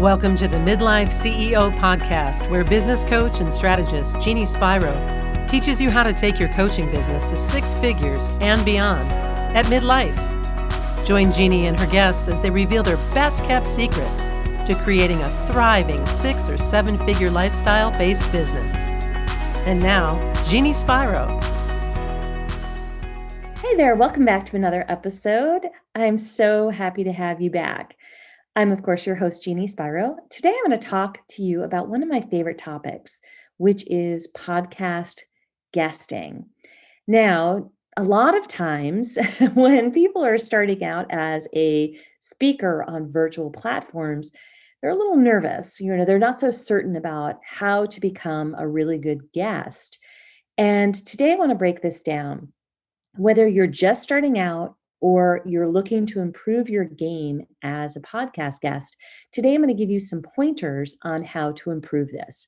Welcome to the Midlife CEO podcast, where business coach and strategist Jeannie Spiro teaches you how to take your coaching business to six figures and beyond at midlife. Join Jeannie and her guests as they reveal their best kept secrets to creating a thriving six or seven figure lifestyle based business. And now, Jeannie Spiro. Hey there, welcome back to another episode. I'm so happy to have you back. I'm, of course, your host, Jeannie Spiro. Today, I'm going to talk to you about one of my favorite topics, which is podcast guesting. Now, a lot of times when people are starting out as a speaker on virtual platforms, they're a little nervous. You know, they're not so certain about how to become a really good guest. And today I want to break this down. Whether you're just starting out or you're looking to improve your game as a podcast guest, today I'm going to give you some pointers on how to improve this.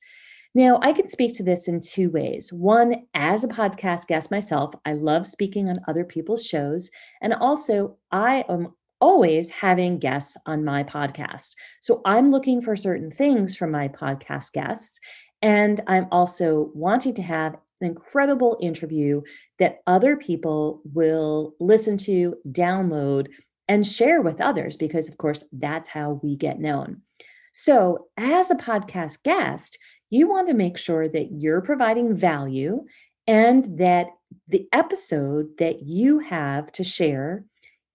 Now, I can speak to this in two ways. One, as a podcast guest myself, I love speaking on other people's shows. And also, I am always having guests on my podcast. So I'm looking for certain things from my podcast guests. And I'm also wanting to have an incredible interview that other people will listen to, download, and share with others, because of course, that's how we get known. So, as a podcast guest, you want to make sure that you're providing value and that the episode that you have to share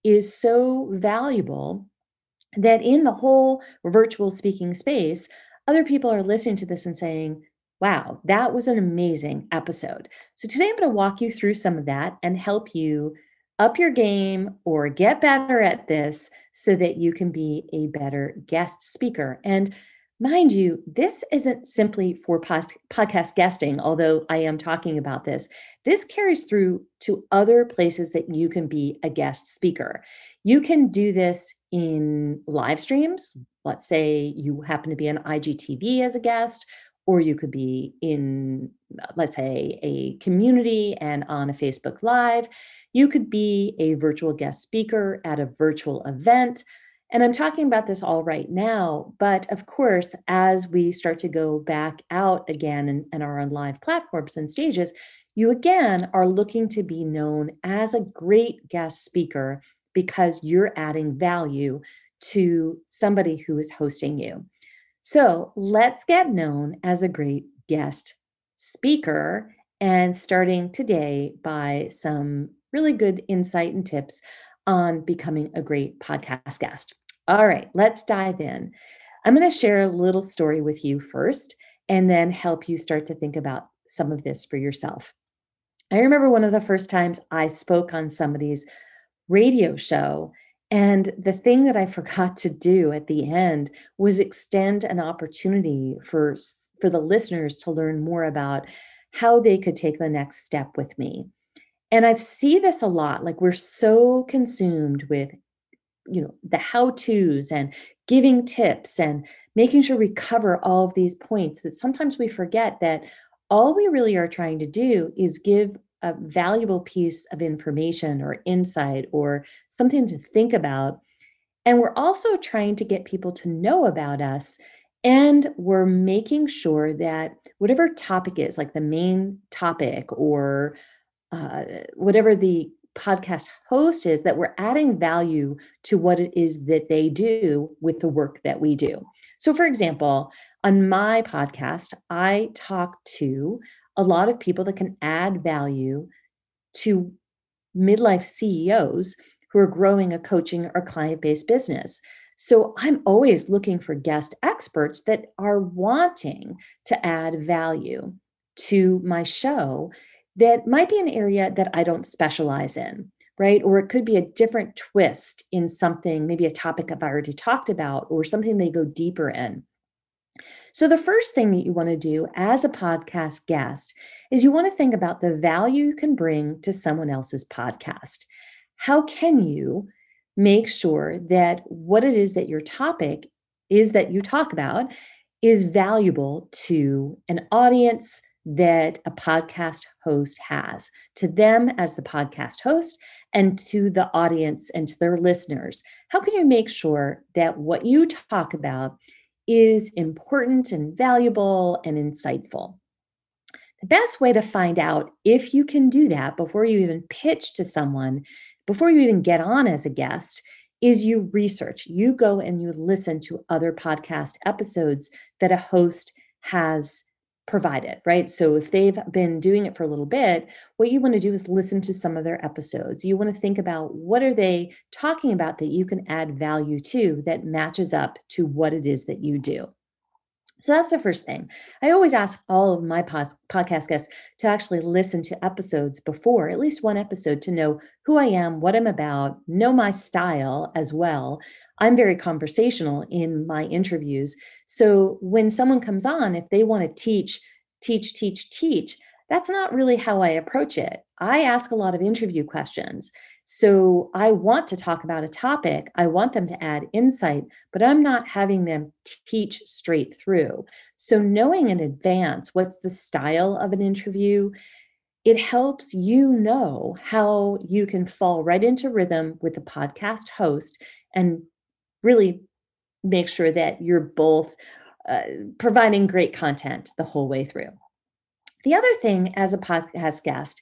is so valuable that in the whole virtual speaking space, other people are listening to this and saying, Wow, that was an amazing episode. So, today I'm going to walk you through some of that and help you up your game or get better at this so that you can be a better guest speaker. And mind you, this isn't simply for pod- podcast guesting, although I am talking about this. This carries through to other places that you can be a guest speaker. You can do this in live streams. Let's say you happen to be on IGTV as a guest, or you could be in, let's say, a community and on a Facebook Live. You could be a virtual guest speaker at a virtual event. And I'm talking about this all right now, but of course, as we start to go back out again and, and are on live platforms and stages, you again are looking to be known as a great guest speaker because you're adding value to somebody who is hosting you. So let's get known as a great guest speaker and starting today by some really good insight and tips on becoming a great podcast guest. All right, let's dive in. I'm going to share a little story with you first and then help you start to think about some of this for yourself. I remember one of the first times I spoke on somebody's radio show and the thing that I forgot to do at the end was extend an opportunity for, for the listeners to learn more about how they could take the next step with me. And I see this a lot. Like we're so consumed with, you know, the how to's and giving tips and making sure we cover all of these points that sometimes we forget that all we really are trying to do is give a valuable piece of information or insight or something to think about. And we're also trying to get people to know about us. And we're making sure that whatever topic is, like the main topic or uh, whatever the podcast host is, that we're adding value to what it is that they do with the work that we do. So, for example, on my podcast, I talk to a lot of people that can add value to midlife CEOs who are growing a coaching or client based business. So I'm always looking for guest experts that are wanting to add value to my show that might be an area that I don't specialize in, right? Or it could be a different twist in something, maybe a topic I've already talked about, or something they go deeper in. So, the first thing that you want to do as a podcast guest is you want to think about the value you can bring to someone else's podcast. How can you make sure that what it is that your topic is that you talk about is valuable to an audience that a podcast host has, to them as the podcast host, and to the audience and to their listeners? How can you make sure that what you talk about is important and valuable and insightful. The best way to find out if you can do that before you even pitch to someone, before you even get on as a guest, is you research. You go and you listen to other podcast episodes that a host has provided, right? So if they've been doing it for a little bit, what you want to do is listen to some of their episodes. You want to think about what are they talking about that you can add value to that matches up to what it is that you do. So that's the first thing. I always ask all of my podcast guests to actually listen to episodes before, at least one episode, to know who I am, what I'm about, know my style as well. I'm very conversational in my interviews. So when someone comes on, if they want to teach, teach, teach, teach, that's not really how I approach it. I ask a lot of interview questions. So I want to talk about a topic. I want them to add insight, but I'm not having them teach straight through. So knowing in advance what's the style of an interview, it helps you know how you can fall right into rhythm with the podcast host and really make sure that you're both uh, providing great content the whole way through. The other thing as a podcast guest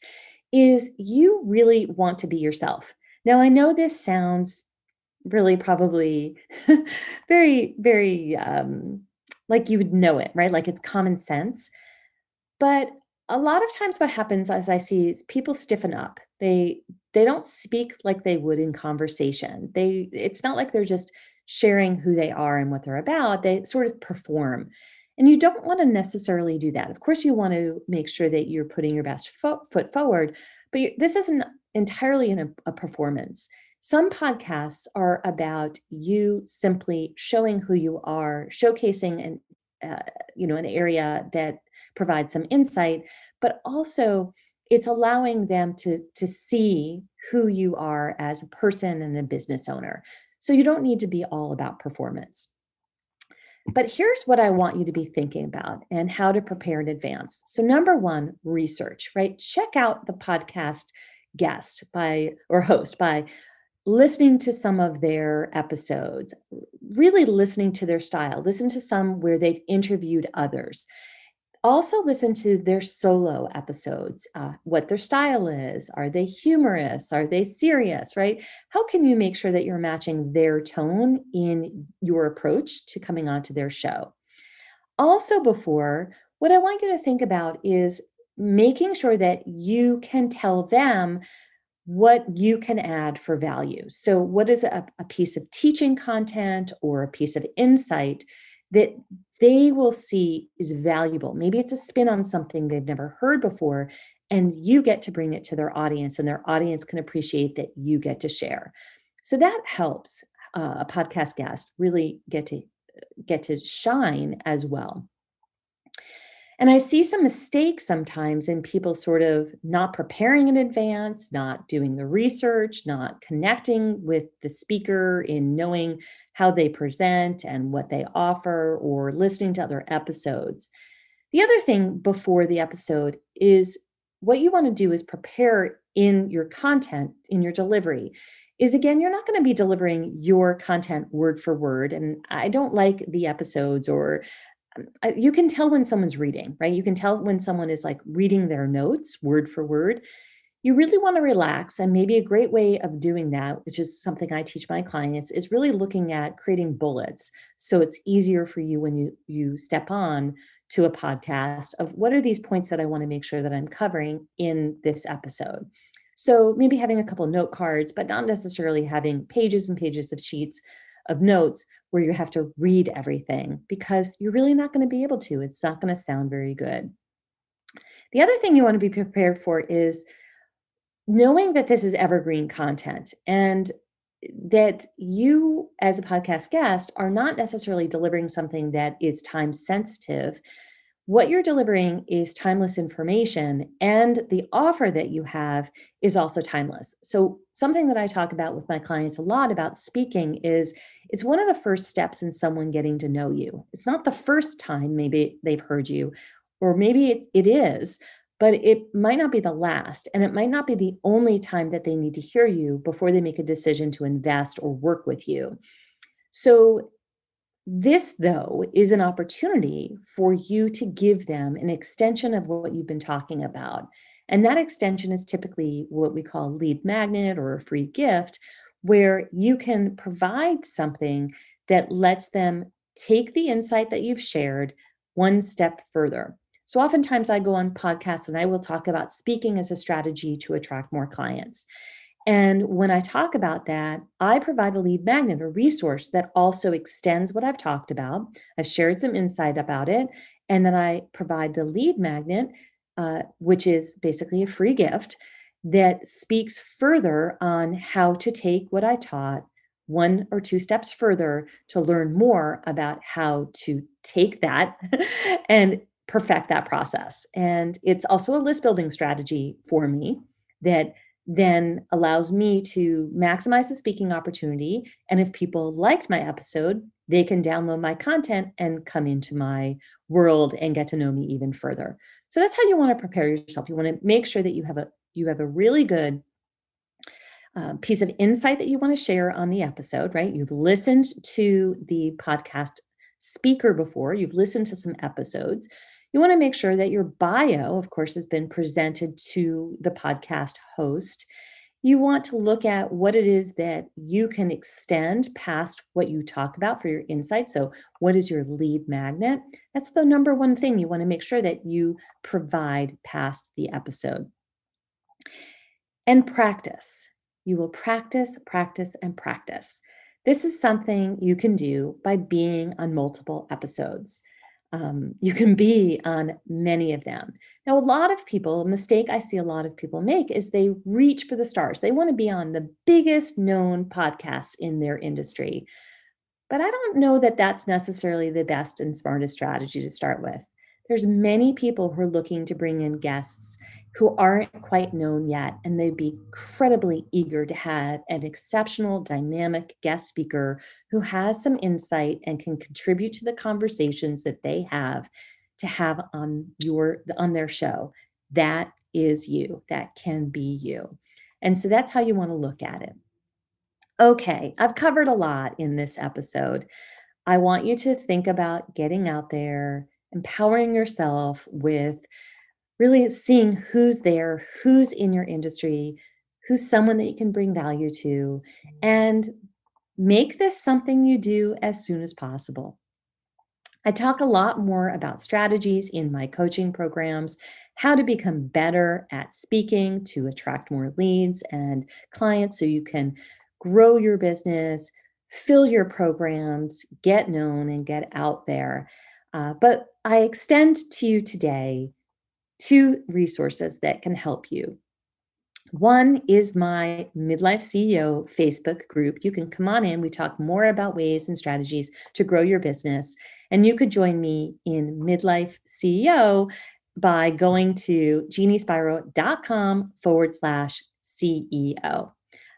is you really want to be yourself. Now, I know this sounds really probably very, very um, like you would know it, right? Like it's common sense. But a lot of times what happens as I see is people stiffen up. They they don't speak like they would in conversation. They it's not like they're just sharing who they are and what they're about. They sort of perform. And you don't want to necessarily do that. Of course, you want to make sure that you're putting your best fo- foot forward, but this isn't entirely in a, a performance. Some podcasts are about you simply showing who you are, showcasing an uh, you know an area that provides some insight, but also it's allowing them to to see who you are as a person and a business owner. So you don't need to be all about performance. But here's what I want you to be thinking about and how to prepare in advance. So, number one, research, right? Check out the podcast guest by or host by listening to some of their episodes, really listening to their style, listen to some where they've interviewed others also listen to their solo episodes uh, what their style is. Are they humorous? Are they serious right? How can you make sure that you're matching their tone in your approach to coming onto their show? Also before what i want you to think about is making sure that you can tell them what you can add for value. So what is a, a piece of teaching content or a piece of insight that they will see is valuable. Maybe it's a spin on something they've never heard before, and you get to bring it to their audience, and their audience can appreciate that you get to share. So that helps uh, a podcast guest really get to get to shine as well. And I see some mistakes sometimes in people sort of not preparing in advance, not doing the research, not connecting with the speaker in knowing how they present and what they offer, or listening to other episodes. The other thing before the episode is what you want to do is prepare in your content, in your delivery. Is again, you're not going to be delivering your content word for word. And I don't like the episodes or you can tell when someone's reading, right? You can tell when someone is like reading their notes word for word. You really want to relax. And maybe a great way of doing that, which is something I teach my clients, is really looking at creating bullets. So it's easier for you when you you step on to a podcast of what are these points that I want to make sure that I'm covering in this episode. So maybe having a couple note cards, but not necessarily having pages and pages of sheets of notes where you have to read everything because you're really not going to be able to. It's not going to sound very good. The other thing you want to be prepared for is knowing that this is evergreen content and that you, as a podcast guest, are not necessarily delivering something that is time sensitive what you're delivering is timeless information and the offer that you have is also timeless so something that i talk about with my clients a lot about speaking is it's one of the first steps in someone getting to know you it's not the first time maybe they've heard you or maybe it, it is but it might not be the last and it might not be the only time that they need to hear you before they make a decision to invest or work with you so This, though, is an opportunity for you to give them an extension of what you've been talking about. And that extension is typically what we call lead magnet or a free gift, where you can provide something that lets them take the insight that you've shared one step further. So, oftentimes I go on podcasts and I will talk about speaking as a strategy to attract more clients. And when I talk about that, I provide a lead magnet, a resource that also extends what I've talked about. I've shared some insight about it. And then I provide the lead magnet, uh, which is basically a free gift that speaks further on how to take what I taught one or two steps further to learn more about how to take that and perfect that process. And it's also a list building strategy for me that then allows me to maximize the speaking opportunity. And if people liked my episode, they can download my content and come into my world and get to know me even further. So that's how you want to prepare yourself. You want to make sure that you have a you have a really good uh, piece of insight that you want to share on the episode, right? You've listened to the podcast speaker before, you've listened to some episodes. You want to make sure that your bio, of course, has been presented to the podcast host. You want to look at what it is that you can extend past what you talk about for your insight. So, what is your lead magnet? That's the number one thing you want to make sure that you provide past the episode. And practice. You will practice, practice, and practice. This is something you can do by being on multiple episodes um, you can be on many of them. Now, a lot of people, a mistake I see a lot of people make is they reach for the stars. They want to be on the biggest known podcasts in their industry. But I don't know that that's necessarily the best and smartest strategy to start with. There's many people who are looking to bring in guests who aren't quite known yet, and they'd be incredibly eager to have an exceptional, dynamic guest speaker who has some insight and can contribute to the conversations that they have to have on your on their show. That is you. That can be you. And so that's how you want to look at it. Okay, I've covered a lot in this episode. I want you to think about getting out there, empowering yourself with really seeing who's there, who's in your industry, who's someone that you can bring value to, and make this something you do as soon as possible. I talk a lot more about strategies in my coaching programs, how to become better at speaking to attract more leads and clients so you can grow your business, fill your programs, get known, and get out there. Uh, but I extend to you today two resources that can help you. One is my Midlife CEO Facebook group. You can come on in. We talk more about ways and strategies to grow your business. And you could join me in Midlife CEO by going to jeanniespiro.com forward slash CEO.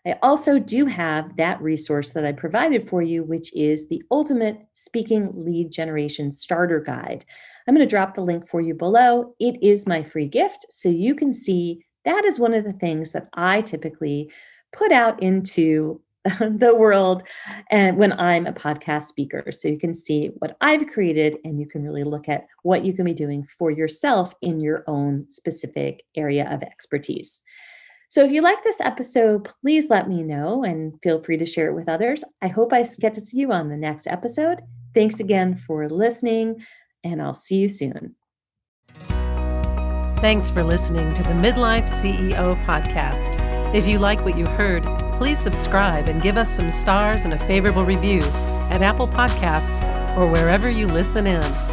I also do have that resource that I provided for you, which is the Ultimate Speaking Lead Generation Starter Guide. I'm going to drop the link for you below. It is my free gift, so you can see that is one of the things that I typically put out into the world and when I'm a podcast speaker. So you can see what I've created and you can really look at what you can be doing for yourself in your own specific area of expertise. So if you like this episode, please let me know and feel free to share it with others. I hope I get to see you on the next episode. Thanks again for listening, and I'll see you soon. Thanks for listening to the Midlife CEO podcast. If you like what you heard, please subscribe and give us some stars and a favorable review at Apple Podcasts or wherever you listen in.